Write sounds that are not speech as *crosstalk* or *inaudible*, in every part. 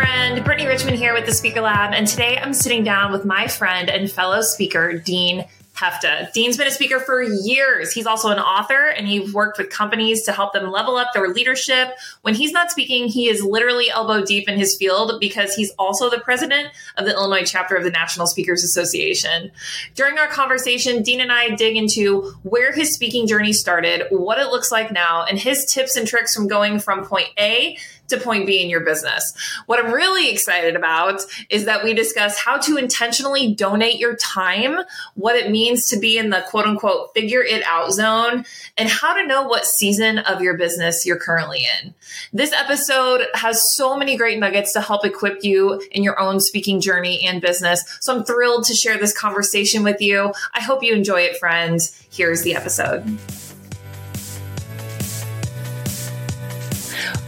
Friend? Brittany Richmond here with the Speaker Lab, and today I'm sitting down with my friend and fellow speaker, Dean Heffta. Dean's been a speaker for years. He's also an author and he's worked with companies to help them level up their leadership. When he's not speaking, he is literally elbow deep in his field because he's also the president of the Illinois chapter of the National Speakers Association. During our conversation, Dean and I dig into where his speaking journey started, what it looks like now, and his tips and tricks from going from point A to point B in your business. What I'm really excited about is that we discuss how to intentionally donate your time, what it means to be in the quote unquote figure it out zone, and how to know what season of your business you're currently in. This episode has so many great nuggets to help equip you in your own speaking journey and business. So I'm thrilled to share this conversation with you. I hope you enjoy it, friends. Here's the episode.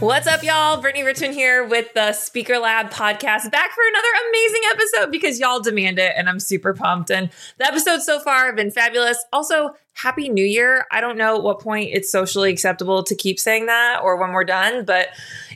What's up, y'all? Brittany Richmond here with the Speaker Lab podcast, back for another amazing episode because y'all demand it, and I'm super pumped. And the episodes so far have been fabulous. Also, Happy New Year. I don't know at what point it's socially acceptable to keep saying that or when we're done, but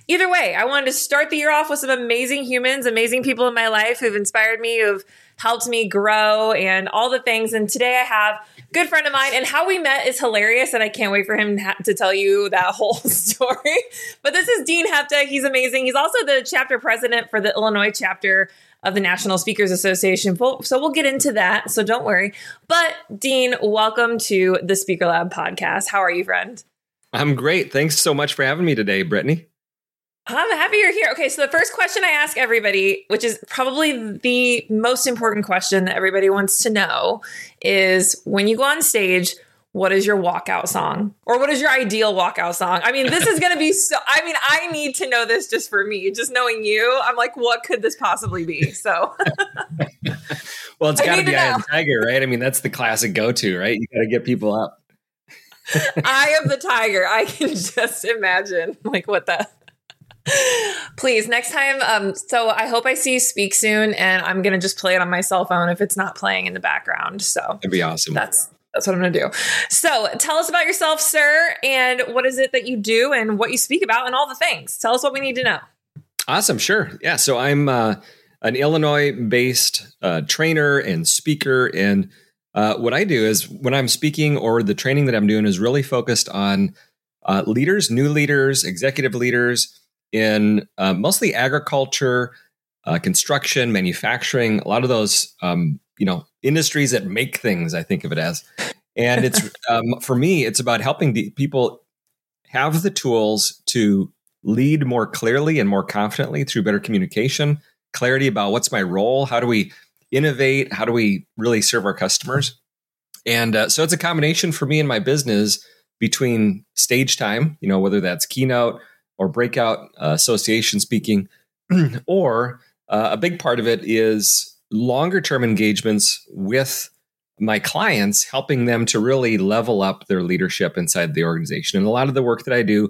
either way, I wanted to start the year off with some amazing humans, amazing people in my life who've inspired me, who've helped me grow, and all the things. And today I have a good friend of mine. And how we met is hilarious. And I can't wait for him to tell you that *laughs* whole story. But this is Dean Heffta. He's amazing. He's also the chapter president for the Illinois chapter of the National Speakers Association. So we'll get into that. So don't worry. But Dean, welcome to the Speaker Lab podcast. How are you, friend? I'm great. Thanks so much for having me today, Brittany. I'm happy you're here. Okay, so the first question I ask everybody, which is probably the most important question that everybody wants to know, is when you go on stage, what is your walkout song? Or what is your ideal walkout song? I mean, this is going to be so, I mean, I need to know this just for me. Just knowing you, I'm like, what could this possibly be? So, *laughs* well, it's got to be Eye of the Tiger, right? I mean, that's the classic go to, right? You got to get people up. *laughs* Eye of the Tiger. I can *laughs* just imagine, like, what the Please, next time. Um, so I hope I see you speak soon, and I'm gonna just play it on my cell phone if it's not playing in the background. So that'd be awesome. That's that's what I'm gonna do. So tell us about yourself, sir, and what is it that you do, and what you speak about, and all the things. Tell us what we need to know. Awesome, sure, yeah. So I'm uh, an Illinois-based uh, trainer and speaker, and uh, what I do is when I'm speaking or the training that I'm doing is really focused on uh, leaders, new leaders, executive leaders in uh, mostly agriculture, uh, construction, manufacturing, a lot of those, um, you know, industries that make things. I think of it as, and it's *laughs* um, for me, it's about helping people have the tools to lead more clearly and more confidently through better communication, clarity about what's my role, how do we innovate, how do we really serve our customers, and uh, so it's a combination for me and my business between stage time, you know, whether that's keynote or breakout uh, association speaking, *clears throat* or uh, a big part of it is longer term engagements with my clients, helping them to really level up their leadership inside the organization. And a lot of the work that I do,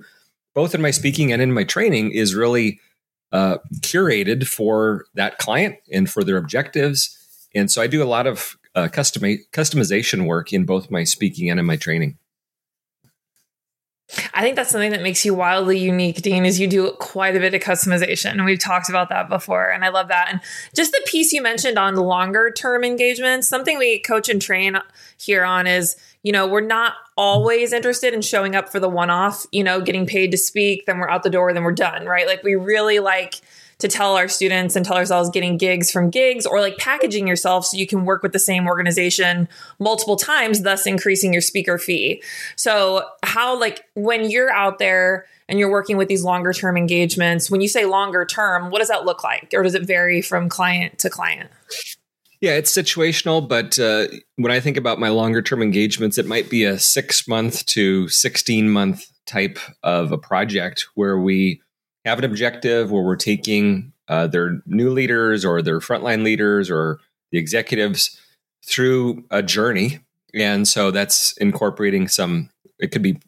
both in my speaking and in my training, is really uh, curated for that client and for their objectives. And so I do a lot of uh, custom- customization work in both my speaking and in my training. I think that's something that makes you wildly unique, Dean, is you do quite a bit of customization. And we've talked about that before. And I love that. And just the piece you mentioned on longer term engagements, something we coach and train here on is, you know, we're not always interested in showing up for the one off, you know, getting paid to speak, then we're out the door, then we're done, right? Like we really like to tell our students and tell ourselves getting gigs from gigs or like packaging yourself so you can work with the same organization multiple times, thus increasing your speaker fee. So, how, like, when you're out there and you're working with these longer term engagements, when you say longer term, what does that look like? Or does it vary from client to client? Yeah, it's situational, but uh, when I think about my longer term engagements, it might be a six month to 16 month type of a project where we have an objective, where we're taking uh, their new leaders or their frontline leaders or the executives through a journey. And so that's incorporating some, it could be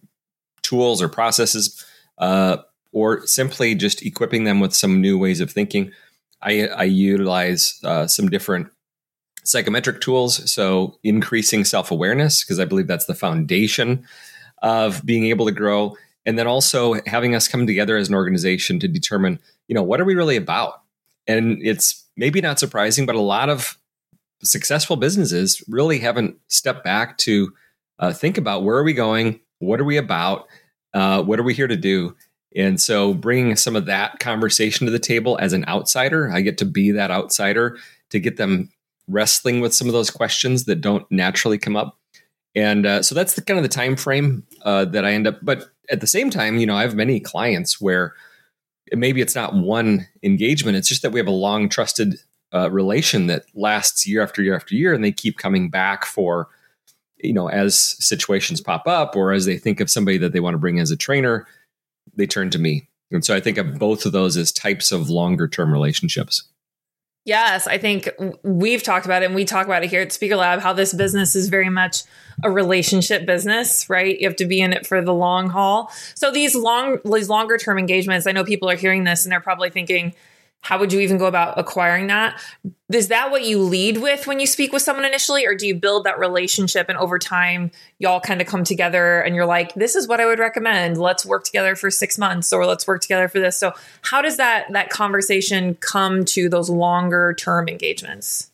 tools or processes, uh, or simply just equipping them with some new ways of thinking. I, I utilize uh, some different psychometric tools. So increasing self awareness, because I believe that's the foundation of being able to grow. And then also having us come together as an organization to determine, you know, what are we really about? And it's maybe not surprising, but a lot of successful businesses really haven't stepped back to uh, think about where are we going? What are we about? Uh, what are we here to do? And so bringing some of that conversation to the table as an outsider, I get to be that outsider to get them wrestling with some of those questions that don't naturally come up. And uh, so that's the kind of the time frame uh, that I end up. But at the same time, you know, I have many clients where maybe it's not one engagement; it's just that we have a long trusted uh, relation that lasts year after year after year, and they keep coming back for, you know, as situations pop up or as they think of somebody that they want to bring as a trainer, they turn to me. And so I think of both of those as types of longer term relationships. Yes, I think we've talked about it and we talk about it here at Speaker Lab how this business is very much a relationship business, right? You have to be in it for the long haul. So these long these longer term engagements, I know people are hearing this and they're probably thinking, how would you even go about acquiring that? Is that what you lead with when you speak with someone initially, or do you build that relationship and over time y'all kind of come together and you're like, this is what I would recommend. Let's work together for six months or let's work together for this. So how does that that conversation come to those longer term engagements?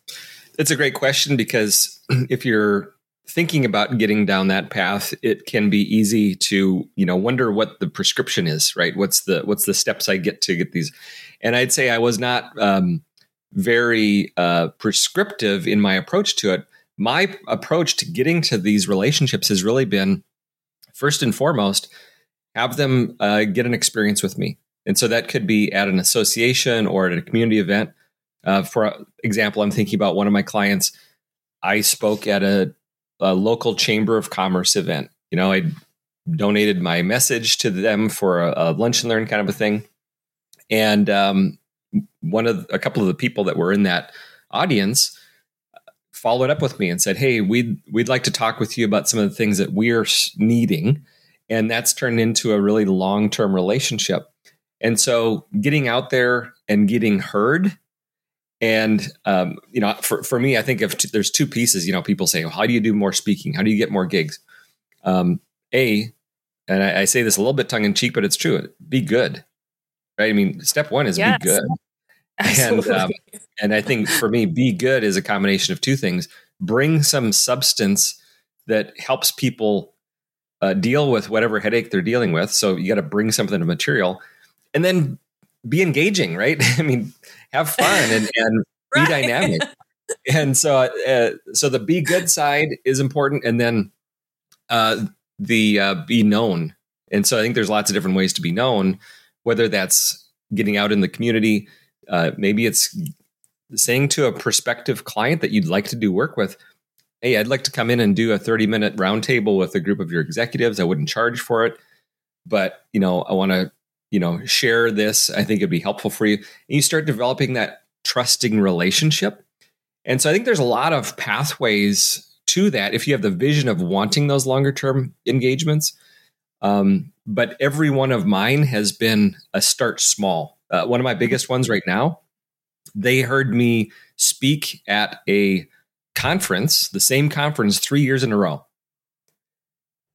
It's a great question because *clears throat* if you're thinking about getting down that path, it can be easy to, you know, wonder what the prescription is, right? What's the what's the steps I get to get these and I'd say I was not um, very uh, prescriptive in my approach to it. My approach to getting to these relationships has really been first and foremost, have them uh, get an experience with me. And so that could be at an association or at a community event. Uh, for example, I'm thinking about one of my clients. I spoke at a, a local chamber of commerce event. You know, I donated my message to them for a, a lunch and learn kind of a thing. And um, one of a couple of the people that were in that audience followed up with me and said, "Hey, we'd we'd like to talk with you about some of the things that we're needing," and that's turned into a really long term relationship. And so, getting out there and getting heard, and um, you know, for for me, I think if t- there's two pieces. You know, people say, well, "How do you do more speaking? How do you get more gigs?" Um, a, and I, I say this a little bit tongue in cheek, but it's true. Be good right? I mean, step one is yes. be good. *laughs* Absolutely. And, um, and I think for me, be good is a combination of two things. Bring some substance that helps people uh, deal with whatever headache they're dealing with. So you got to bring something of material and then be engaging, right? *laughs* I mean, have fun and, and *laughs* right. be dynamic. and so, uh, so the be good side is important. And then uh, the uh, be known. And so I think there's lots of different ways to be known whether that's getting out in the community, uh, maybe it's saying to a prospective client that you'd like to do work with, hey, I'd like to come in and do a 30 minute roundtable with a group of your executives. I wouldn't charge for it, but you know, I want to, you know, share this. I think it'd be helpful for you. And you start developing that trusting relationship. And so I think there's a lot of pathways to that if you have the vision of wanting those longer term engagements. Um, but every one of mine has been a start small. Uh, one of my biggest ones right now, they heard me speak at a conference, the same conference, three years in a row.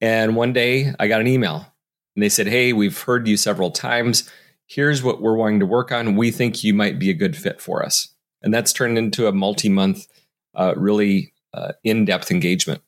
And one day I got an email and they said, Hey, we've heard you several times. Here's what we're wanting to work on. We think you might be a good fit for us. And that's turned into a multi month, uh, really uh, in depth engagement.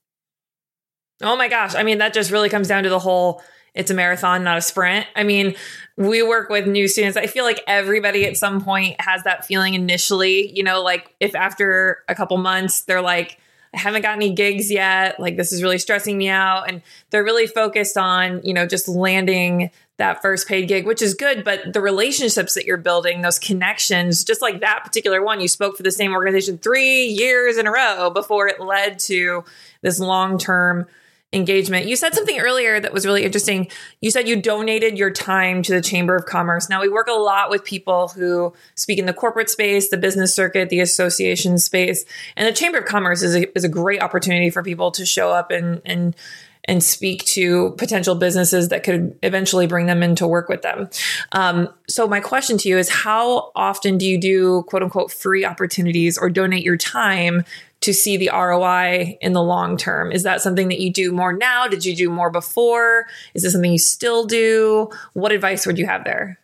Oh my gosh. I mean, that just really comes down to the whole it's a marathon, not a sprint. I mean, we work with new students. I feel like everybody at some point has that feeling initially, you know, like if after a couple months they're like, I haven't got any gigs yet, like this is really stressing me out. And they're really focused on, you know, just landing that first paid gig, which is good. But the relationships that you're building, those connections, just like that particular one, you spoke for the same organization three years in a row before it led to this long term engagement. You said something earlier that was really interesting. You said you donated your time to the Chamber of Commerce. Now, we work a lot with people who speak in the corporate space, the business circuit, the association space, and the Chamber of Commerce is a, is a great opportunity for people to show up and, and and speak to potential businesses that could eventually bring them in to work with them. Um, so, my question to you is how often do you do quote unquote free opportunities or donate your time to see the ROI in the long term? Is that something that you do more now? Did you do more before? Is this something you still do? What advice would you have there?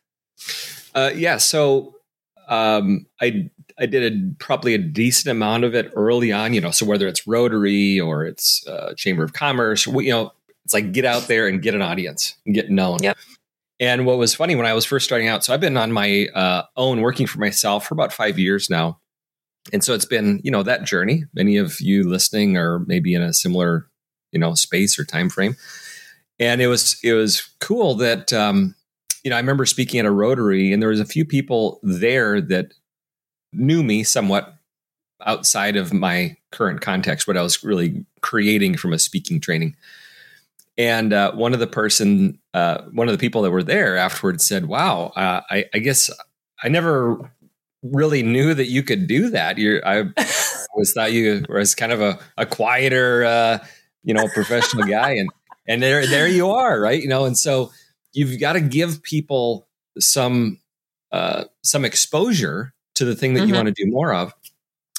Uh, yeah, so um, I I did a, probably a decent amount of it early on. You know, so whether it's Rotary or it's uh, Chamber of Commerce, we, you know, it's like get out there and get an audience and get known. Yep. And what was funny when I was first starting out, so I've been on my uh, own working for myself for about five years now and so it's been you know that journey many of you listening are maybe in a similar you know space or time frame and it was it was cool that um you know i remember speaking at a rotary and there was a few people there that knew me somewhat outside of my current context what i was really creating from a speaking training and uh, one of the person uh, one of the people that were there afterwards said wow uh, I, I guess i never really knew that you could do that. You're, I *laughs* was thought you was kind of a, a quieter, uh, you know, professional guy, and and there there you are, right? You know, and so you've got to give people some uh, some exposure to the thing that mm-hmm. you want to do more of.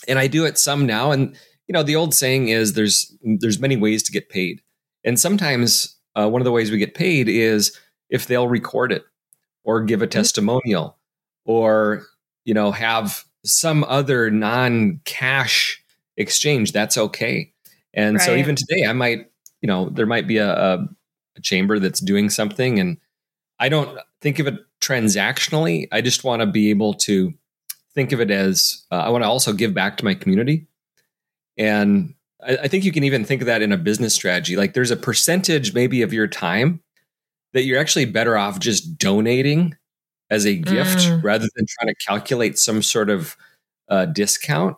And I do it some now, and you know, the old saying is there's there's many ways to get paid, and sometimes uh, one of the ways we get paid is if they'll record it or give a mm-hmm. testimonial or you know, have some other non-cash exchange, that's okay. And right. so even today, I might, you know, there might be a, a, a chamber that's doing something, and I don't think of it transactionally. I just want to be able to think of it as uh, I want to also give back to my community. And I, I, think you can even think of that in a business strategy. Like there's a percentage maybe of your time that you're actually better off just donating as a gift mm. rather than trying to calculate some sort of uh, discount.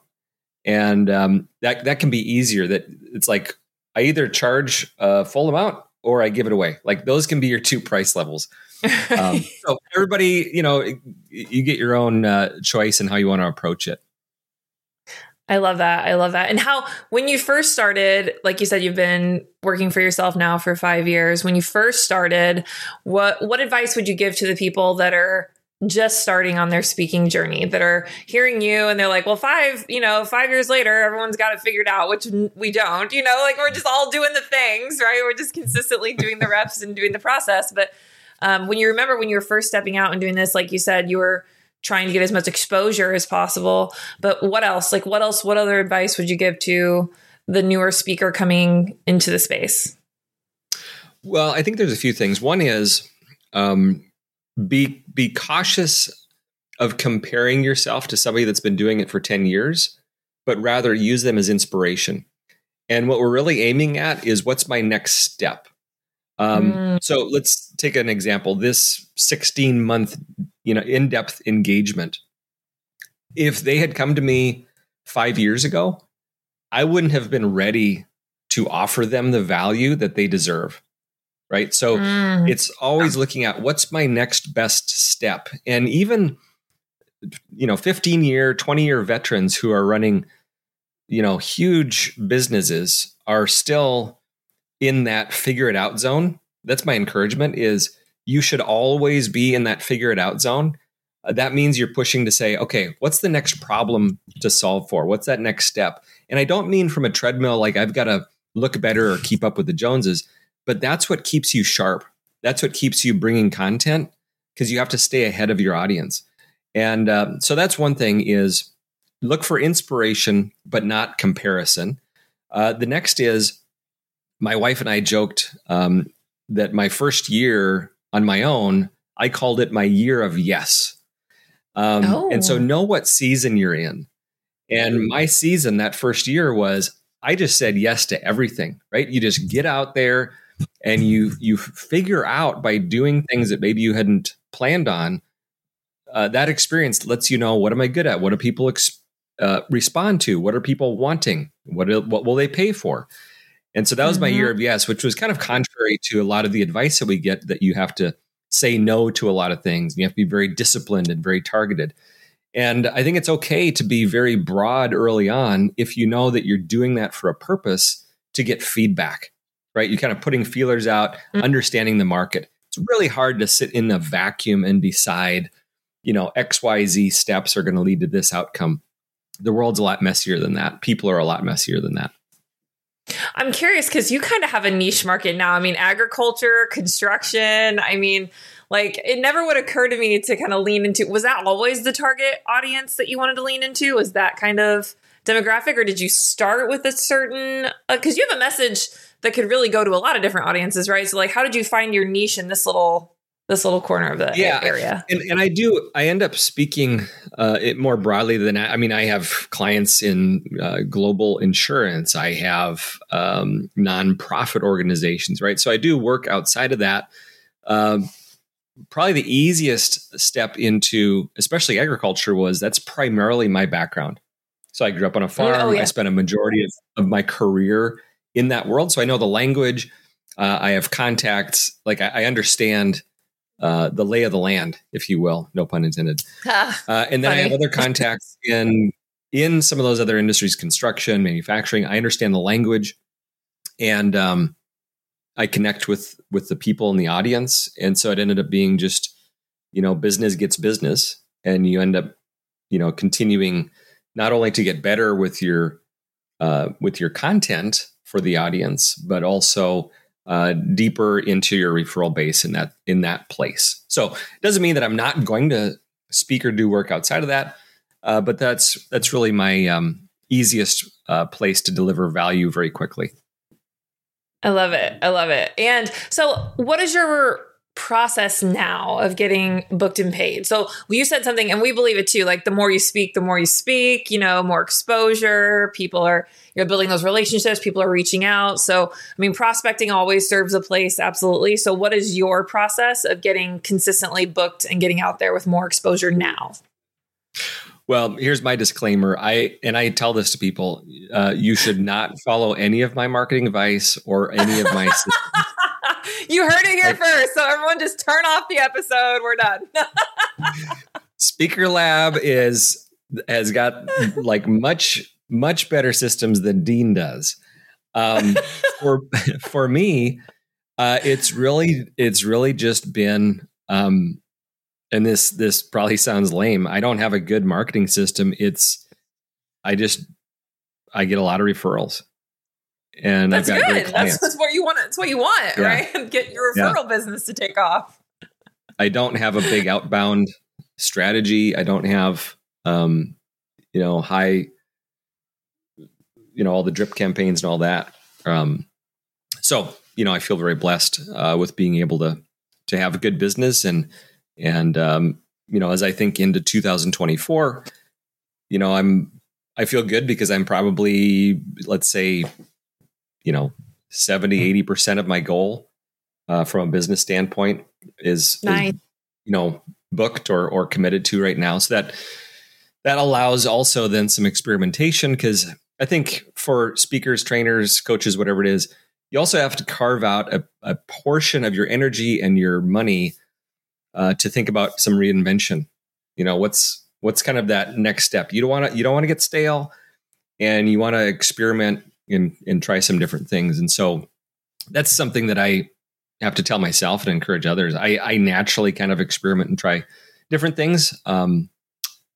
And um, that that can be easier. That it's like I either charge a full amount or I give it away. Like those can be your two price levels. Um, *laughs* so everybody, you know, you get your own uh, choice and how you want to approach it. I love that. I love that. And how, when you first started, like you said, you've been working for yourself now for five years. When you first started, what what advice would you give to the people that are just starting on their speaking journey that are hearing you and they're like, well, five, you know, five years later, everyone's got it figured out, which we don't, you know, like we're just all doing the things, right? We're just consistently doing the reps and doing the process. But um, when you remember when you were first stepping out and doing this, like you said, you were trying to get as much exposure as possible. But what else? Like, what else? What other advice would you give to the newer speaker coming into the space? Well, I think there's a few things. One is um, be be cautious of comparing yourself to somebody that's been doing it for 10 years, but rather use them as inspiration. And what we're really aiming at is what's my next step. Um, mm. So let's take an example. This 16 month, you know, in depth engagement. If they had come to me five years ago, I wouldn't have been ready to offer them the value that they deserve. Right. So mm. it's always looking at what's my next best step. And even, you know, 15 year, 20 year veterans who are running, you know, huge businesses are still in that figure it out zone. That's my encouragement is you should always be in that figure it out zone. Uh, that means you're pushing to say, okay, what's the next problem to solve for? What's that next step? And I don't mean from a treadmill, like I've got to look better or keep up with the Joneses, but that's what keeps you sharp. That's what keeps you bringing content because you have to stay ahead of your audience. And um, so that's one thing is look for inspiration, but not comparison. Uh, the next is my wife and I joked um, that my first year on my own, I called it my year of yes. Um, oh. And so oh. know what season you're in. And my season that first year was I just said yes to everything, right? You just get out there and you you figure out by doing things that maybe you hadn't planned on. Uh, that experience lets you know what am I good at? What do people ex- uh, respond to? What are people wanting? What what will they pay for? And so that was mm-hmm. my year mm-hmm. of yes, which was kind of contrary to a lot of the advice that we get that you have to say no to a lot of things. You have to be very disciplined and very targeted. And I think it's okay to be very broad early on if you know that you're doing that for a purpose to get feedback, right? You're kind of putting feelers out, mm-hmm. understanding the market. It's really hard to sit in a vacuum and decide, you know, XYZ steps are going to lead to this outcome. The world's a lot messier than that. People are a lot messier than that. I'm curious because you kind of have a niche market now. I mean, agriculture, construction. I mean, like it never would occur to me to kind of lean into. Was that always the target audience that you wanted to lean into? Was that kind of demographic, or did you start with a certain? Because uh, you have a message that could really go to a lot of different audiences, right? So, like, how did you find your niche in this little this little corner of the yeah, area. And, and I do, I end up speaking uh, it more broadly than I, I mean, I have clients in uh, global insurance. I have um, nonprofit organizations, right? So I do work outside of that. Um, probably the easiest step into, especially agriculture, was that's primarily my background. So I grew up on a farm. Oh, yeah. I spent a majority of, of my career in that world. So I know the language. Uh, I have contacts. Like I, I understand uh, the lay of the land, if you will, no pun intended. *laughs* uh, and then funny. I have other *laughs* contacts in in some of those other industries, construction, manufacturing. I understand the language, and um, I connect with with the people in the audience, and so it ended up being just you know business gets business, and you end up you know continuing not only to get better with your uh, with your content for the audience, but also uh, deeper into your referral base in that in that place. So it doesn't mean that I'm not going to speak or do work outside of that, uh, but that's that's really my um, easiest uh, place to deliver value very quickly. I love it. I love it. And so, what is your process now of getting booked and paid. So you said something, and we believe it too. Like the more you speak, the more you speak. You know, more exposure. People are you're building those relationships. People are reaching out. So I mean, prospecting always serves a place, absolutely. So what is your process of getting consistently booked and getting out there with more exposure now? Well, here's my disclaimer. I and I tell this to people: uh, you should not follow any of my marketing advice or any of my. *laughs* you heard it here like, first. So everyone just turn off the episode. We're done. *laughs* Speaker Lab is has got like much much better systems than Dean does. Um, *laughs* for for me, uh, it's really it's really just been um, and this this probably sounds lame. I don't have a good marketing system. It's I just I get a lot of referrals and that's good. That's, that's, what you want. That's what you want, yeah. right? *laughs* Get your referral yeah. business to take off. I don't have a big outbound strategy. I don't have, um, you know, high, you know, all the drip campaigns and all that. Um, so, you know, I feel very blessed uh, with being able to to have a good business and and um, you know, as I think into 2024, you know, I'm I feel good because I'm probably let's say you know 70 80% of my goal uh, from a business standpoint is, nice. is, you know booked or or committed to right now. So that that allows also then some experimentation because i think for speakers trainers coaches whatever it is you also have to carve out a, a portion of your energy and your money uh, to think about some reinvention. You know what's what's kind of that next step? You don't want to you don't want to get stale and you want to experiment and and try some different things. And so that's something that I have to tell myself and encourage others. I, I naturally kind of experiment and try different things. Um,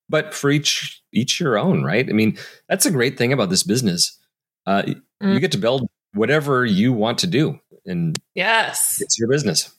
but for each each your own, right? I mean, that's a great thing about this business. Uh, mm. You get to build whatever you want to do, and yes, it's your business.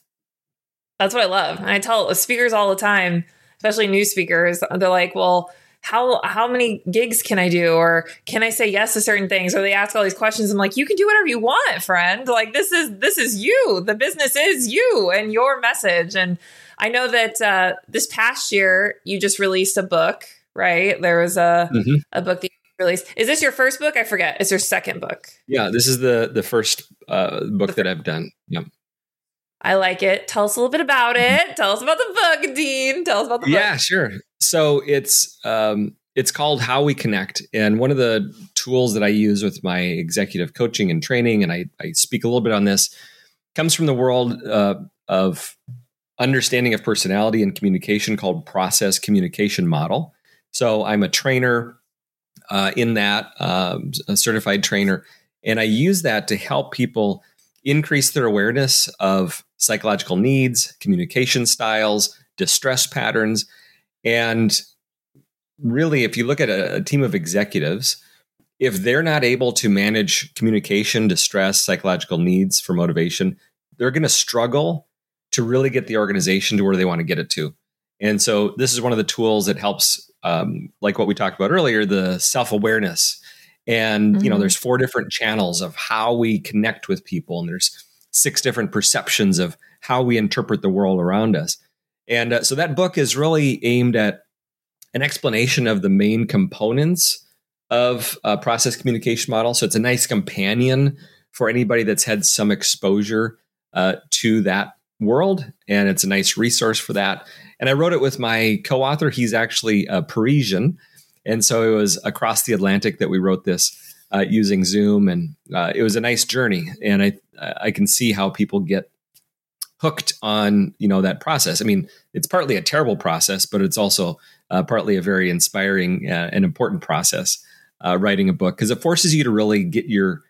That's what I love. And I tell speakers all the time, especially new speakers, they're like, "Well, how how many gigs can I do? Or can I say yes to certain things? Or they ask all these questions. I'm like you can do whatever you want friend. Like this is this is you. The business is you and your message. And I know that uh, this past year you just released a book right? There was a mm-hmm. a book that you released. Is this your first book? I forget. Is your second book. Yeah this is the the first uh, book the that I've done. Yep I like it. Tell us a little bit about mm-hmm. it. Tell us about the book, Dean. Tell us about the book. Yeah, sure. So it's um, it's called How We Connect, and one of the tools that I use with my executive coaching and training, and I, I speak a little bit on this, comes from the world uh, of understanding of personality and communication called process communication model. So I'm a trainer uh, in that, um, a certified trainer, and I use that to help people increase their awareness of psychological needs, communication styles, distress patterns. And really, if you look at a, a, team of executives, if they're not able to manage communication, distress, psychological needs for motivation, they're going to struggle to really get the organization to where they want to get it to. And so, this is one of the tools that helps, um, like what we talked about earlier, the self awareness. And mm-hmm. you know, mm-hmm. there's four different channels of how we connect with people, and there's six different perceptions of how we interpret the world around us. And uh, so that book is really aimed at an explanation of the main components of a process communication model. So it's a nice companion for anybody that's had some exposure uh, to that world. And it's a nice resource for that. And I wrote it with my co author. He's actually a Parisian. And so it was across the Atlantic that we wrote this uh, using Zoom. And uh, it was a nice journey. And I, I can see how people get hooked on you know that process. I mean, it's partly a terrible process, but it's also uh, partly a very inspiring uh, and important process. Uh, writing a book because it forces you to really get your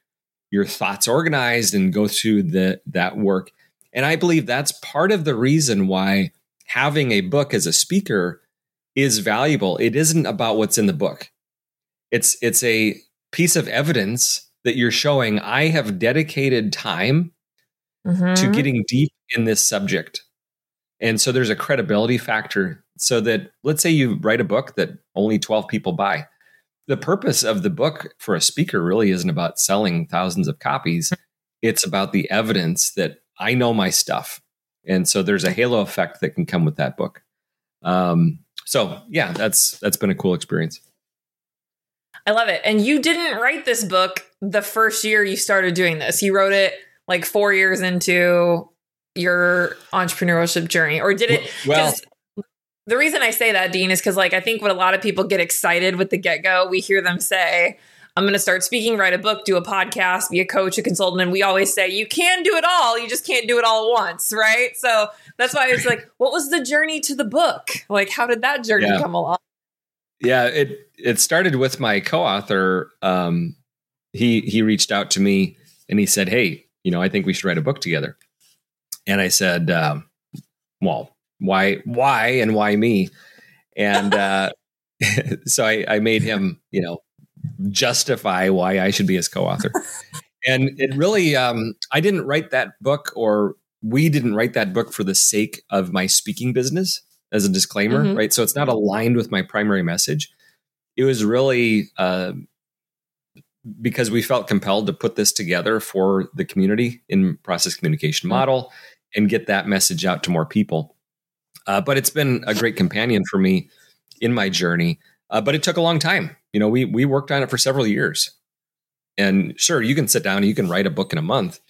your thoughts organized and go through the that work. And I believe that's part of the reason why having a book as a speaker is valuable. It isn't about what's in the book. It's it's a piece of evidence that you're showing I have dedicated time mm-hmm. to getting deep in this subject. And so there's a credibility factor so that let's say you write a book that only 12 people buy. The purpose of the book for a speaker really isn't about selling thousands of copies. It's about the evidence that I know my stuff. And so there's a halo effect that can come with that book. Um, so yeah, that's that's been a cool experience. I love it. And you didn't write this book the first year you started doing this. You wrote it like four years into your entrepreneurship journey, or did it? Well, the reason I say that, Dean, is because like I think when a lot of people get excited with the get go, we hear them say, I'm going to start speaking, write a book, do a podcast, be a coach, a consultant. And we always say, you can do it all. You just can't do it all at once. Right. So that's why it's like, what was the journey to the book? Like, how did that journey yeah. come along? Yeah. It, it started with my co-author. Um, he, he reached out to me and he said, Hey, you know, I think we should write a book together. And I said, um, well, why, why, and why me? And uh, *laughs* so I, I made him, you know, justify why I should be his co-author. and it really, um, I didn't write that book, or we didn't write that book for the sake of my speaking business. As a disclaimer, mm-hmm. right? So it's not aligned with my primary message. It was really uh, because we felt compelled to put this together for the community in process communication mm-hmm. model and get that message out to more people. Uh, but it's been a great companion for me in my journey. Uh, but it took a long time. You know, we we worked on it for several years. And sure, you can sit down and you can write a book in a month.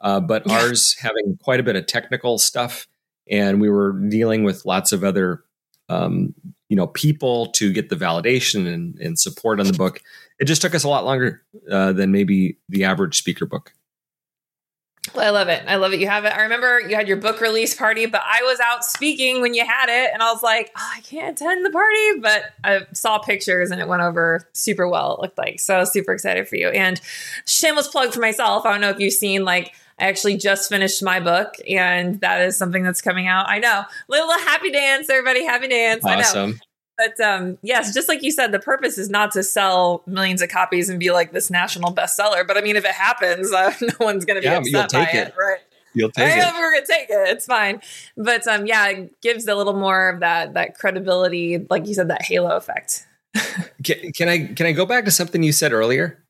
Uh, but yeah. ours having quite a bit of technical stuff, and we were dealing with lots of other, um, you know, people to get the validation and, and, support on the book. It just took us a lot longer uh, than maybe the average speaker book. I love it. I love it. You have it. I remember you had your book release party, but I was out speaking when you had it, and I was like, oh, I can't attend the party, but I saw pictures and it went over super well. It looked like so super excited for you. And shameless plug for myself. I don't know if you've seen like I actually just finished my book, and that is something that's coming out. I know, little happy dance, everybody, happy dance. Awesome. I know. But um, yes, just like you said, the purpose is not to sell millions of copies and be like this national bestseller. But I mean, if it happens, uh, *laughs* no one's going to be yeah, upset by it. it, right? You'll take I it. We're gonna take it. It's fine. But um, yeah, it gives a little more of that that credibility, like you said, that halo effect. *laughs* can, can I can I go back to something you said earlier?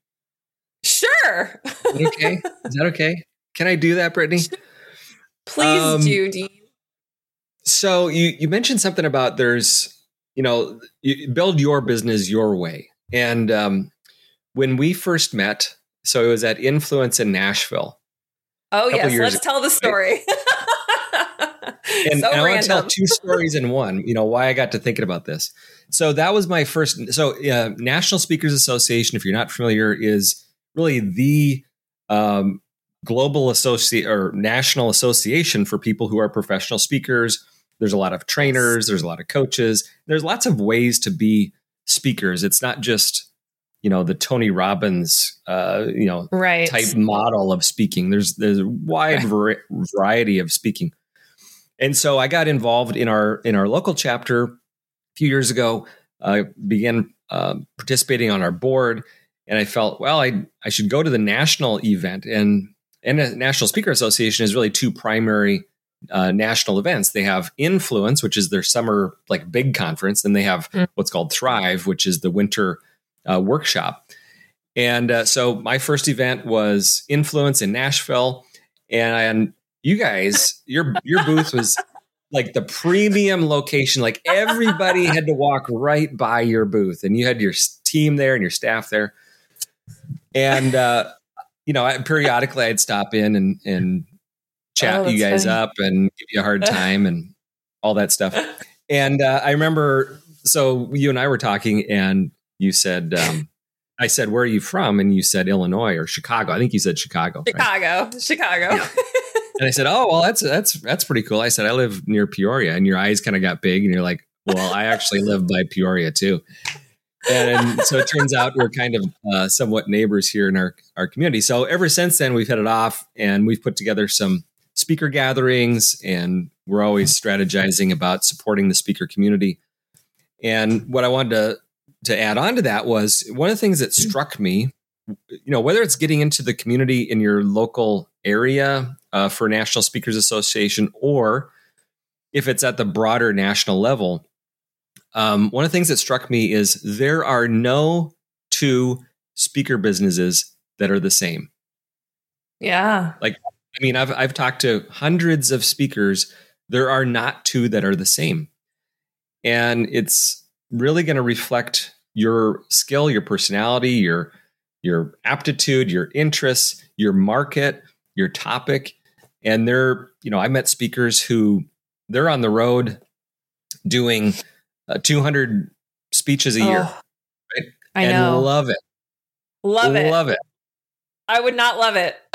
Sure. *laughs* okay. Is that okay? Can I do that, Brittany? *laughs* Please um, do, Dean. So you you mentioned something about there's you know you build your business your way, and um, when we first met, so it was at Influence in Nashville. Oh yes, let's ago, tell the story. *laughs* and, so and I want to tell two stories in one. You know why I got to thinking about this. So that was my first. So uh, National Speakers Association, if you're not familiar, is really the um, global associate or national association for people who are professional speakers. There's a lot of trainers. There's a lot of coaches. There's lots of ways to be speakers. It's not just you know the Tony Robbins uh, you know right. type model of speaking. There's there's a wide right. variety of speaking. And so I got involved in our in our local chapter a few years ago. I began uh, participating on our board, and I felt well, I I should go to the national event. And and the National Speaker Association is really two primary uh, national events. They have Influence, which is their summer like big conference, and they have mm. what's called Thrive, which is the winter uh, workshop. And uh, so my first event was Influence in Nashville, and you guys, your your booth was like the premium location. Like everybody *laughs* had to walk right by your booth, and you had your team there and your staff there. And uh, you know, periodically I'd stop in and and *laughs* chat oh, you guys funny. up and give you a hard time and all that stuff. And uh, I remember, so you and I were talking, and you said. Um, I said, "Where are you from?" And you said Illinois or Chicago. I think you said Chicago. Chicago, right? Chicago. Yeah. And I said, "Oh, well, that's that's that's pretty cool." I said, "I live near Peoria," and your eyes kind of got big, and you're like, "Well, I actually live by Peoria too." And, so it turns out we're kind of uh, somewhat neighbors here in our our community. So ever since then, we've headed off, and we've put together some speaker gatherings, and we're always strategizing about supporting the speaker community. And what I wanted to to add on to that was one of the things that struck me you know whether it's getting into the community in your local area uh, for National Speakers Association, or if it's at the broader national level. Um, one of the things that struck me is there are no two speaker businesses that are the same. Yeah. Like, I mean, I've, I've talked to hundreds of speakers. There are not two that are the same. And it's really going to reflect your skill, your personality, your your aptitude, your interests, your market, your topic. And they're, you know, I met speakers who they're on the road doing uh, 200 speeches a oh, year. Right? I and know. love it. Love it. Love it. I would not love it. *laughs*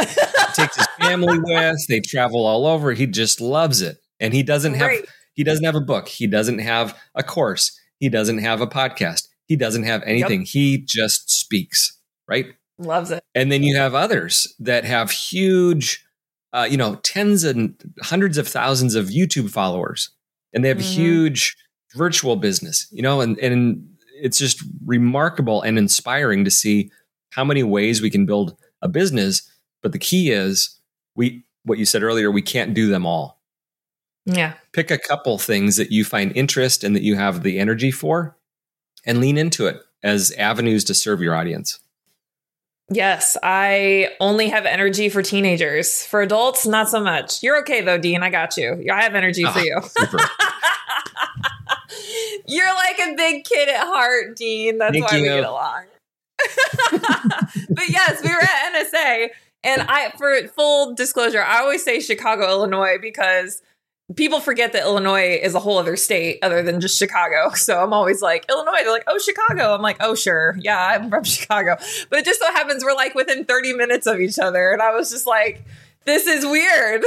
takes his family with. They travel all over. He just loves it. And he doesn't have he doesn't have a book. He doesn't have a course. He doesn't have a podcast. He doesn't have anything. Yep. He just speaks, right? Loves it. And then you have others that have huge uh, you know, tens and hundreds of thousands of YouTube followers, and they have mm-hmm. huge virtual business, you know, and and it's just remarkable and inspiring to see how many ways we can build a business. But the key is we what you said earlier, we can't do them all. Yeah. Pick a couple things that you find interest and that you have the energy for and lean into it as avenues to serve your audience. Yes, I only have energy for teenagers. For adults, not so much. You're okay though, Dean. I got you. I have energy for ah, you. *laughs* You're like a big kid at heart, Dean. That's Thank why you. we get uh, along. *laughs* but yes, we were at NSA, and I, for full disclosure, I always say Chicago, Illinois, because people forget that Illinois is a whole other state other than just Chicago. *laughs* So I'm always like, Illinois. They're like, oh, Chicago. I'm like, oh, sure. Yeah, I'm from *laughs* Chicago. But it just so happens we're like within 30 minutes of each other. And I was just like, this is weird.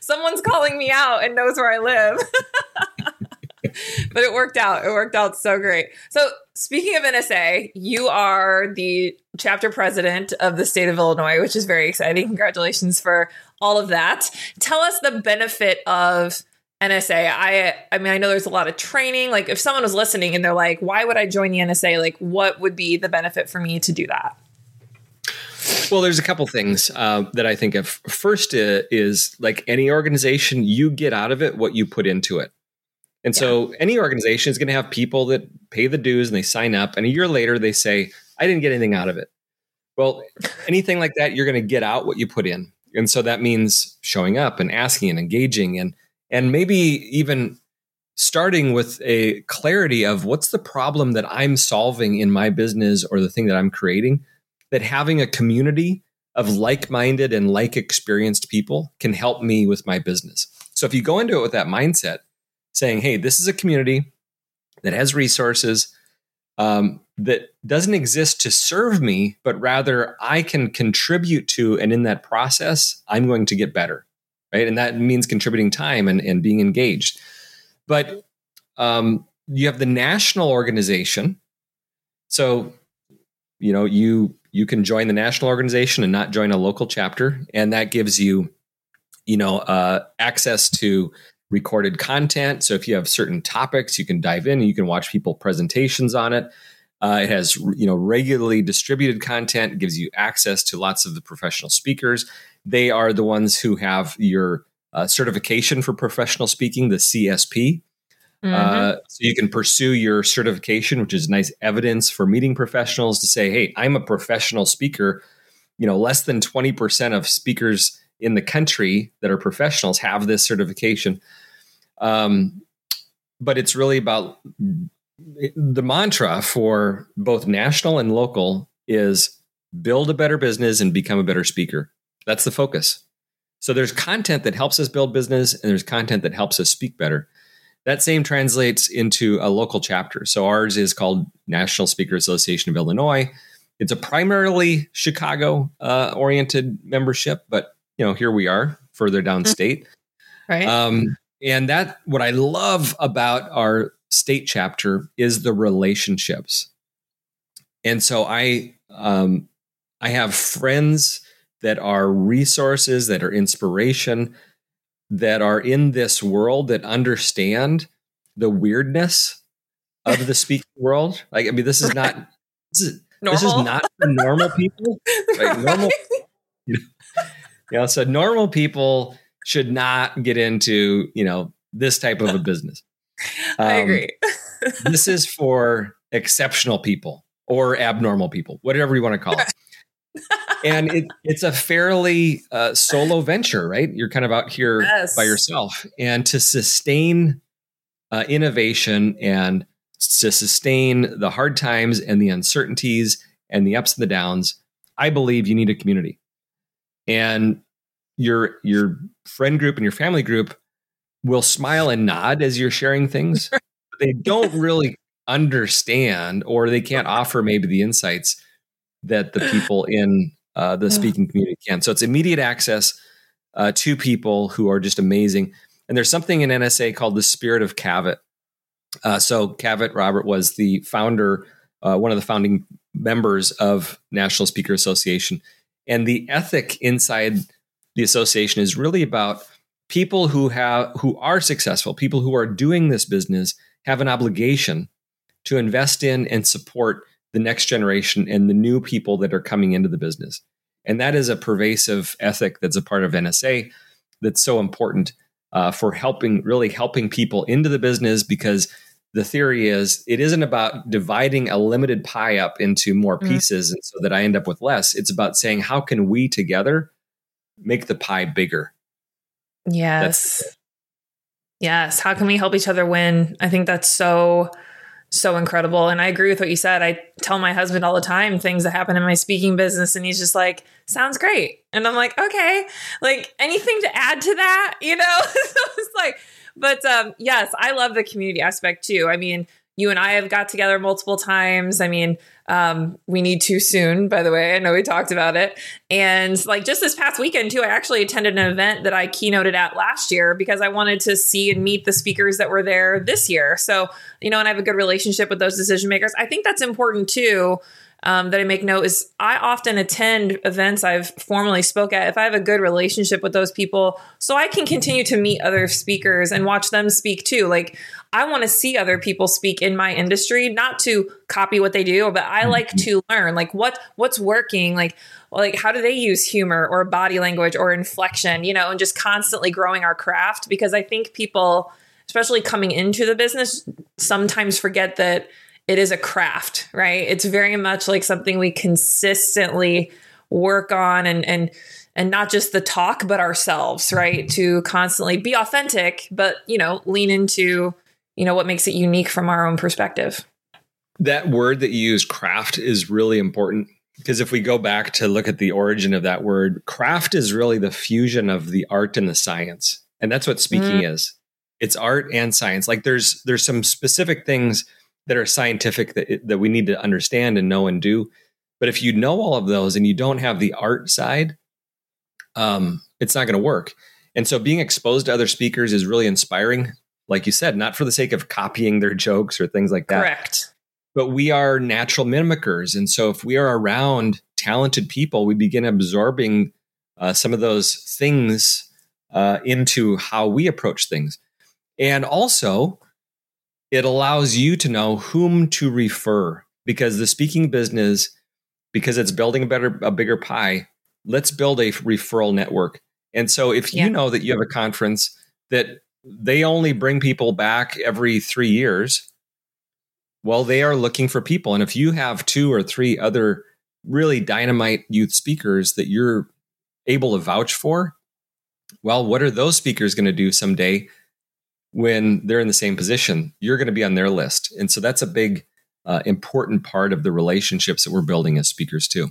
Someone's calling me out and knows where I live. *laughs* but it worked out. It worked out so great. So, speaking of NSA, you are the chapter president of the state of Illinois, which is very exciting. Congratulations for all of that. Tell us the benefit of NSA. I I mean I know there's a lot of training. Like if someone was listening and they're like, "Why would I join the NSA?" Like what would be the benefit for me to do that? Well, there's a couple things uh, that I think of. First uh, is like any organization, you get out of it what you put into it. And yeah. so any organization is going to have people that pay the dues and they sign up, and a year later they say, I didn't get anything out of it. Well, *laughs* anything like that, you're going to get out what you put in. And so that means showing up and asking and engaging and and maybe even starting with a clarity of what's the problem that I'm solving in my business or the thing that I'm creating that having a community of like-minded and like experienced people can help me with my business. So if you go into it with that mindset saying, "Hey, this is a community that has resources um, that doesn't exist to serve me, but rather I can contribute to, and in that process, I'm going to get better, right? And that means contributing time and, and being engaged. But um, you have the national organization, so you know you you can join the national organization and not join a local chapter, and that gives you you know uh, access to recorded content. So if you have certain topics, you can dive in and you can watch people presentations on it. Uh, it has you know regularly distributed content. Gives you access to lots of the professional speakers. They are the ones who have your uh, certification for professional speaking, the CSP. Mm-hmm. Uh, so you can pursue your certification, which is nice evidence for meeting professionals to say, "Hey, I'm a professional speaker." You know, less than twenty percent of speakers in the country that are professionals have this certification. Um, but it's really about the mantra for both national and local is build a better business and become a better speaker. That's the focus. So there's content that helps us build business and there's content that helps us speak better. That same translates into a local chapter. So ours is called National Speaker Association of Illinois. It's a primarily Chicago uh, oriented membership, but you know here we are further downstate. Right. Um, and that what I love about our state chapter is the relationships. And so I um, I have friends that are resources, that are inspiration, that are in this world that understand the weirdness of the *laughs* speaking world. Like, I mean, this is not this is, this is not for normal people. *laughs* Like normal, you know, you know, so normal people should not get into you know this type of a business. *laughs* Um, I agree. *laughs* this is for exceptional people or abnormal people, whatever you want to call it. *laughs* and it, it's a fairly uh, solo venture, right? You're kind of out here yes. by yourself, and to sustain uh, innovation and to sustain the hard times and the uncertainties and the ups and the downs, I believe you need a community. And your your friend group and your family group will smile and nod as you're sharing things. *laughs* they don't really understand or they can't offer maybe the insights that the people in uh, the speaking community can. So it's immediate access uh, to people who are just amazing. And there's something in NSA called the spirit of Cavett. Uh, so Cavett Robert was the founder, uh, one of the founding members of National Speaker Association, and the ethic inside the association is really about people who have who are successful, people who are doing this business have an obligation to invest in and support the next generation and the new people that are coming into the business. And that is a pervasive ethic that's a part of NSA that's so important uh, for helping, really helping people into the business because the theory is it isn't about dividing a limited pie up into more mm-hmm. pieces mm-hmm. and so that I end up with less. It's about saying, how can we together make the pie bigger? Yes. Yes. How can we help each other win? I think that's so so incredible. And I agree with what you said. I tell my husband all the time things that happen in my speaking business, and he's just like, sounds great. And I'm like, okay, like anything to add to that, you know? *laughs* so it's like, but um, yes, I love the community aspect too. I mean, you and I have got together multiple times. I mean, um, we need to soon, by the way. I know we talked about it. And like just this past weekend, too, I actually attended an event that I keynoted at last year because I wanted to see and meet the speakers that were there this year. So, you know, and I have a good relationship with those decision makers. I think that's important too um, that I make note is I often attend events I've formally spoke at if I have a good relationship with those people, so I can continue to meet other speakers and watch them speak too. Like I want to see other people speak in my industry, not to copy what they do, but I like mm-hmm. to learn like what what's working, like like how do they use humor or body language or inflection, you know, and just constantly growing our craft because I think people especially coming into the business, sometimes forget that it is a craft, right? It's very much like something we consistently work on and and and not just the talk but ourselves, right? To constantly be authentic, but you know, lean into, you know, what makes it unique from our own perspective. That word that you use craft is really important because if we go back to look at the origin of that word, craft is really the fusion of the art and the science. And that's what speaking mm. is. It's art and science. Like there's there's some specific things that are scientific that that we need to understand and know and do. But if you know all of those and you don't have the art side, um, it's not going to work. And so being exposed to other speakers is really inspiring. Like you said, not for the sake of copying their jokes or things like that. Correct but we are natural mimickers. And so if we are around talented people, we begin absorbing uh, some of those things uh, into how we approach things. And also, it allows you to know whom to refer because the speaking business, because it's building a better, a bigger pie, let's build a referral network. And so if you know that you have a conference that they only bring people back every three years, well, they are looking for people. And if you have two or three other really dynamite youth speakers that you're able to vouch for, well, what are those speakers going to do someday when they're in the same position? You're going to be on their list. And so that's a big, uh, important part of the relationships that we're building as speakers, too.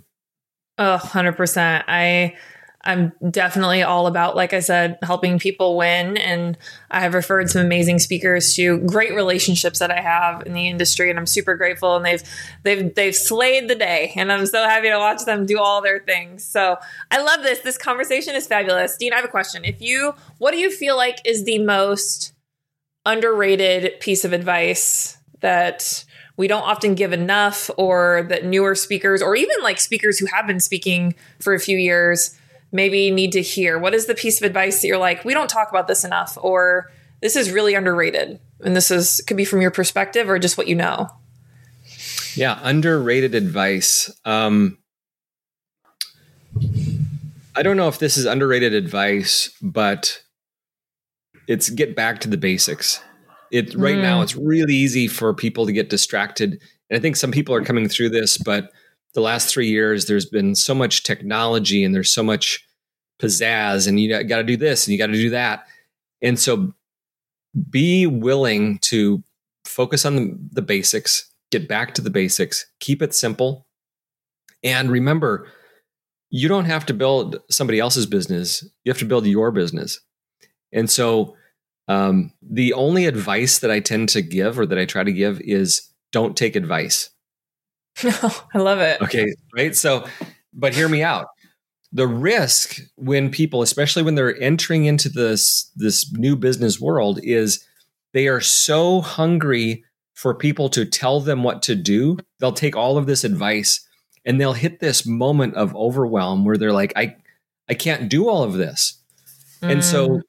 Oh, 100%. I I'm definitely all about, like I said, helping people win. And I have referred some amazing speakers to great relationships that I have in the industry, and I'm super grateful. And they've they've they've slayed the day, and I'm so happy to watch them do all their things. So I love this. This conversation is fabulous. Dean, I have a question. If you, what do you feel like is the most underrated piece of advice that we don't often give enough, or that newer speakers, or even like speakers who have been speaking for a few years? Maybe need to hear? What is the piece of advice that you're like, we don't talk about this enough, or this is really underrated? And this is could be from your perspective or just what you know. Yeah, underrated advice. Um, I don't know if this is underrated advice, but it's get back to the basics. It right mm. now it's really easy for people to get distracted. And I think some people are coming through this, but the last three years, there's been so much technology and there's so much pizzazz, and you got to do this and you got to do that. And so be willing to focus on the, the basics, get back to the basics, keep it simple. And remember, you don't have to build somebody else's business, you have to build your business. And so, um, the only advice that I tend to give or that I try to give is don't take advice. *laughs* I love it. Okay, right. So, but hear me out. The risk when people, especially when they're entering into this this new business world, is they are so hungry for people to tell them what to do. They'll take all of this advice and they'll hit this moment of overwhelm where they're like, I I can't do all of this. Mm. And so mm.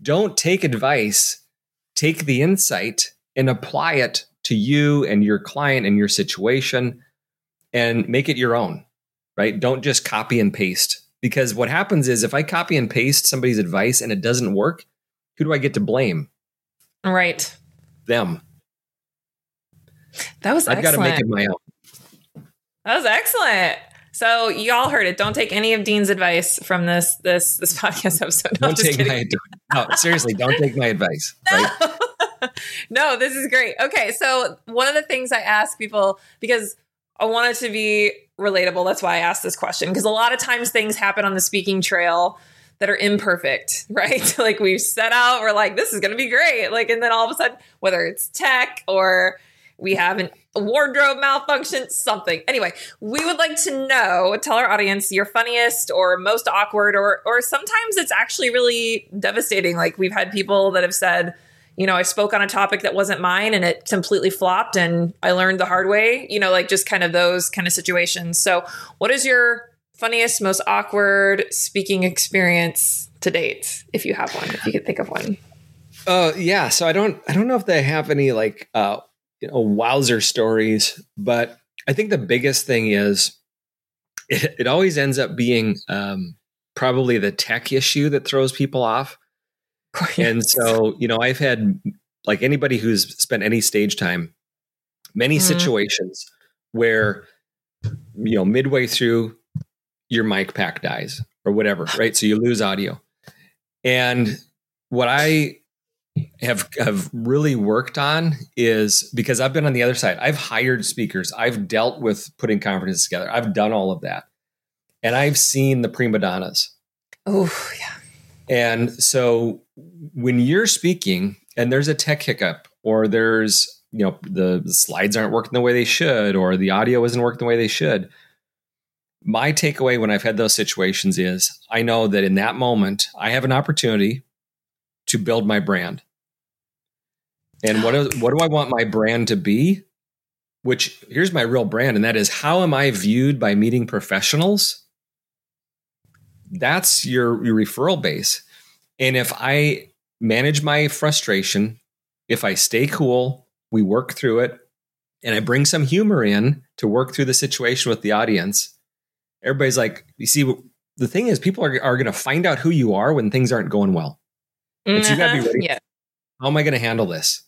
don't take advice, take the insight and apply it to you and your client and your situation and make it your own, right? Don't just copy and paste. Because what happens is if I copy and paste somebody's advice and it doesn't work, who do I get to blame? Right. Them. That was I've excellent. got to make it my own. That was excellent. So y'all heard it. Don't take any of Dean's advice from this this this *laughs* podcast episode. No, don't take kidding. my advice. no seriously. Don't take my advice. *laughs* No. Right? *laughs* no, this is great. Okay, so one of the things I ask people because I want it to be relatable. That's why I asked this question because a lot of times things happen on the speaking trail that are imperfect, *laughs* right? *laughs* like we've set out, we're like, this is going to be great. Like, and then all of a sudden, whether it's tech or we have an, a wardrobe malfunction, something. Anyway, we would like to know, tell our audience your funniest or most awkward, or, or sometimes it's actually really devastating. Like we've had people that have said, you know, I spoke on a topic that wasn't mine and it completely flopped and I learned the hard way, you know, like just kind of those kind of situations. So, what is your funniest, most awkward speaking experience to date, if you have one, if you could think of one? Uh, yeah. So I don't, I don't know if they have any like, uh, you know, wowzer stories, but I think the biggest thing is it, it always ends up being um, probably the tech issue that throws people off. *laughs* And so, you know, I've had like anybody who's spent any stage time, many mm-hmm. situations where you know midway through your mic pack dies or whatever, *sighs* right? So you lose audio. And what I have have really worked on is because I've been on the other side. I've hired speakers. I've dealt with putting conferences together. I've done all of that. And I've seen the prima donnas. Oh, yeah. And so when you're speaking and there's a tech hiccup or there's, you know, the, slides aren't working the way they should or the audio isn't working the way they should, my takeaway when I've had those situations is I know that in that moment, I have an opportunity to build my brand. And what, what do I want my brand to be? Which here's my real brand, and that is how am I viewed by meeting professionals? That's your, your referral base. And if I manage my frustration, if I stay cool, we work through it, and I bring some humor in to work through the situation with the audience, everybody's like, you see, the thing is, people are, are going to find out who you are when things aren't going well. Mm-hmm. so you got to be ready. Yeah. How am I going to handle this?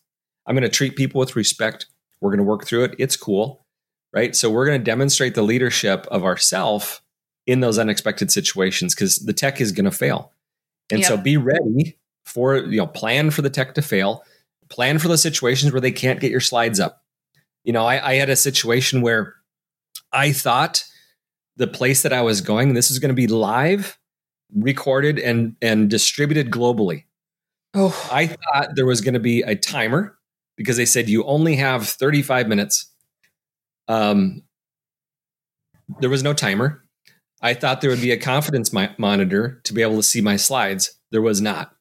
I'm going to treat people with respect. We're going to work through it. It's cool. Right. So we're going to demonstrate the leadership of ourself in those unexpected situations because the tech is going to fail. And yep. so be ready for, you know, plan for the tech to fail, plan for the situations where they can't get your slides up. You know, I, I had a situation where I thought the place that I was going, this is going to be live, recorded, and and distributed globally. Oh, I thought there was going to be a timer because they said you only have 35 minutes. Um, there was no timer. I thought there would be a confidence monitor to be able to see my slides. There was not.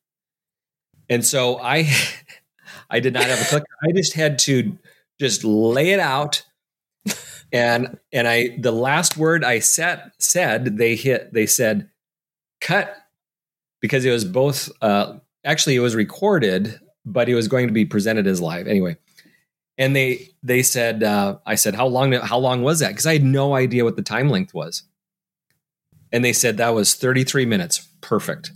And so I *laughs* I did not have a clicker. I just had to just lay it out and and I the last word I said said they hit they said cut because it was both uh, actually it was recorded but it was going to be presented as live anyway and they they said uh, I said how long how long was that because I had no idea what the time length was and they said that was 33 minutes perfect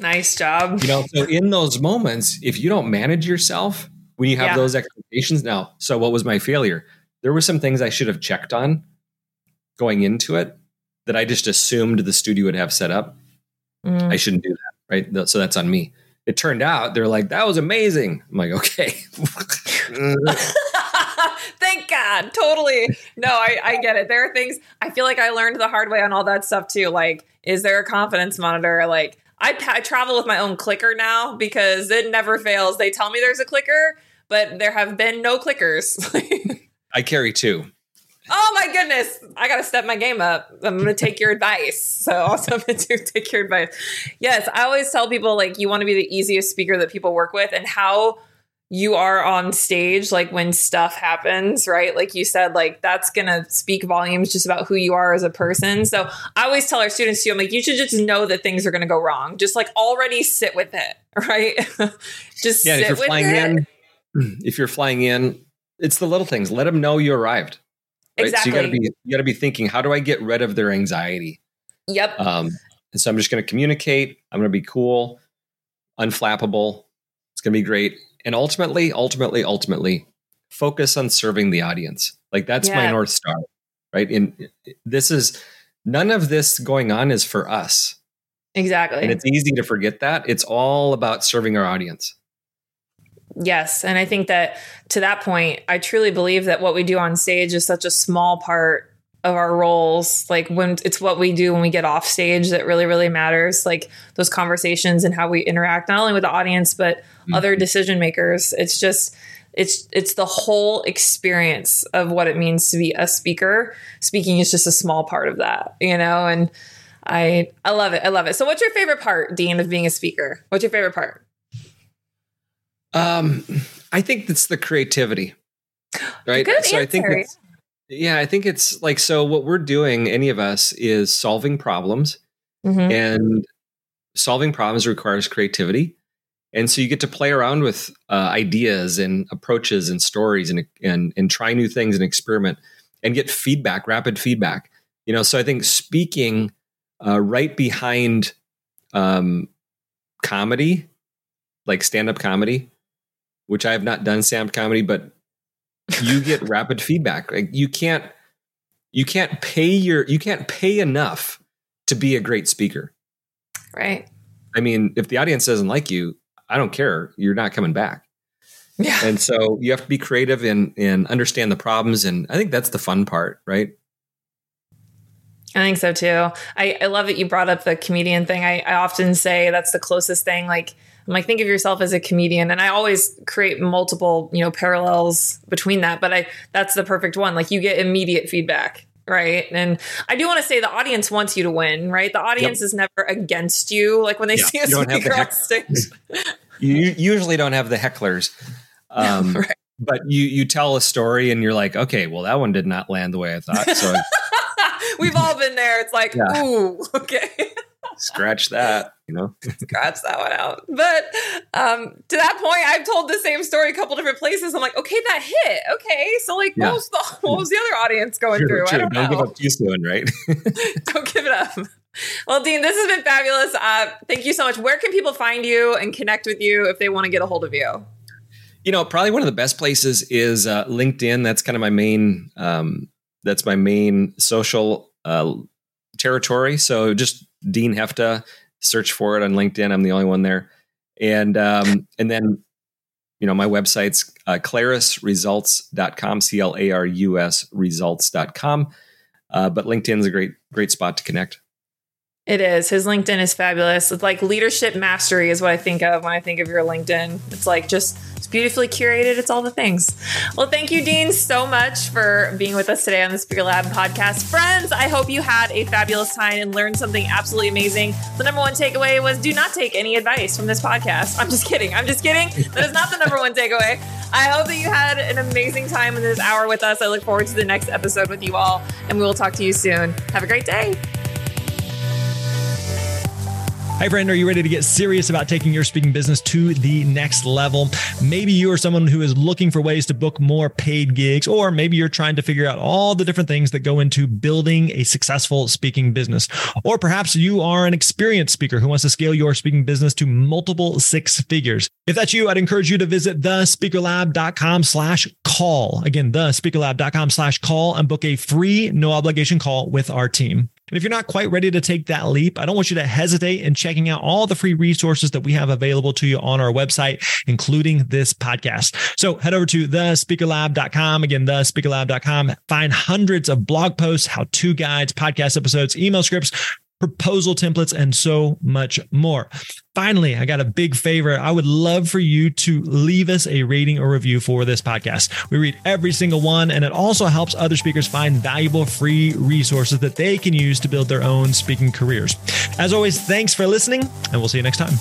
nice job you know so in those moments if you don't manage yourself when you have yeah. those expectations now so what was my failure there were some things I should have checked on going into it that I just assumed the studio would have set up. Mm. I shouldn't do that, right? So that's on me. It turned out they're like, that was amazing. I'm like, okay. *laughs* *laughs* *laughs* Thank God. Totally. No, I, I get it. There are things I feel like I learned the hard way on all that stuff too. Like, is there a confidence monitor? Like, I, I travel with my own clicker now because it never fails. They tell me there's a clicker, but there have been no clickers. *laughs* I carry two. Oh my goodness. I got to step my game up. I'm going to take your advice. So *laughs* also I'm going to take your advice. Yes, I always tell people like you want to be the easiest speaker that people work with and how you are on stage like when stuff happens, right? Like you said like that's to speak volumes just about who you are as a person. So I always tell our students too I'm like you should just know that things are to go wrong. Just like already sit with it, *laughs* right? *laughs* just yeah, if you're flying it. in *clears throat* if you're flying in it's the little things. Let them know you arrived. Right? Exactly. So you got to be you got to be thinking, how do I get rid of their anxiety? Yep. Um, and so I'm just to communicate. I'm to be cool, unflappable. It's to be great. And ultimately, ultimately, ultimately, focus on serving the audience. Like that's yeah. my north star, right? And this is none of this going on is for us. Exactly. And it's easy to forget that. It's all about serving our audience. Yes. And I think that to that point, I truly believe that what we do on stage is such a small part of our roles. Like when it's what we do when we get off stage that really, really matters. Like those conversations and how we interact, not only with the audience, but mm-hmm. other decision makers. It's just, it's it's the whole experience of what it means to be a speaker. Speaking is just a small part of that, you know, and I I love it. I love it. So what's your favorite part, Dean, of being a speaker? What's your favorite part? Um, I think it's the creativity, *gasps* right? Good so answer. I think it's, yeah, I think it's like so. What we're doing, any of us, is solving problems, mm-hmm. and solving problems requires creativity. And so you get to play around with uh, ideas and approaches and stories and, and and try new things and experiment and get feedback, rapid feedback. You know, so I think speaking uh, right behind um, comedy like stand up comedy, which I have not done stand up comedy, but you get rapid feedback. Like you can't you can't pay your you can't pay enough to be a great speaker. Right. I mean, if the audience doesn't like you, I don't care. You're not coming back. Yeah. And so you have to be creative and and understand the problems and I think that's the fun part, right? I think so too. I, I love that you brought up the comedian thing. I, I often say that's the closest thing. Like I'm like, think of yourself as a comedian. And I always create multiple, you know, parallels between that. But I that's the perfect one. Like you get immediate feedback. Right. And I do want to say the audience wants you to win, right? The audience yep. is never against you. Like when they yeah, see a speaker on stage. you usually don't have the hecklers. Um, *laughs* right. But you you tell a story and you're like, okay, well that one did not land the way I thought. So *laughs* we've all been there. It's like, yeah. ooh, *laughs* okay. Scratch that, you know. Scratch that one out. But um, to that point, I've told the same story a couple different places. I'm like, okay, that hit. Okay, so like, yeah. what, was the, what was the other audience going true, through? True. I don't, don't know. give up too soon, right? *laughs* don't give it up. Well, Dean, this has been fabulous. Uh, thank you so much. Where can people find you and connect with you if they want to get a hold of you? You know, probably one of the best places is uh, LinkedIn. That's kind of my main. Um, that's my main social uh, territory. So just Dean Heffta, search for it on LinkedIn. I'm the only one there, and um, and then you know my website's uh, clarusresults.com, c l a r u s results.com. Uh, but LinkedIn's a great great spot to connect. It is. His LinkedIn is fabulous. It's like leadership mastery is what I think of when I think of your LinkedIn. It's like just beautifully curated. It's all the things. Well, thank you, Dean, so much for being with us today on the Speaker Lab podcast. Friends, I hope you had a fabulous time and learned something absolutely amazing. The number one takeaway was do not take any advice from this podcast. I'm just kidding. I'm just kidding. That is not the number one takeaway. I hope that you had an amazing time in this hour with us. I look forward to the next episode with you all, and we will talk to you soon. Have a great day. Hi, friend. Are you ready to get serious about taking your speaking business to the next level? Maybe you are someone who is looking for ways to book more paid gigs, or maybe you're trying to figure out all the different things that go into building a successful speaking business. Or perhaps you are an experienced speaker who wants to scale your speaking business to multiple six figures. If that's you, I'd encourage you to visit thespeakerlab.com slash call. Again, thespeakerlab.com slash call and book a free, no obligation call with our team. And if you're not quite ready to take that leap, I don't want you to hesitate in checking out all the free resources that we have available to you on our website, including this podcast. So head over to thespeakerlab.com. Again, thespeakerlab.com. Find hundreds of blog posts, how to guides, podcast episodes, email scripts, proposal templates, and so much more. Finally, I got a big favor. I would love for you to leave us a rating or review for this podcast. We read every single one, and it also helps other speakers find valuable free resources that they can use to build their own speaking careers. As always, thanks for listening, and we'll see you next time.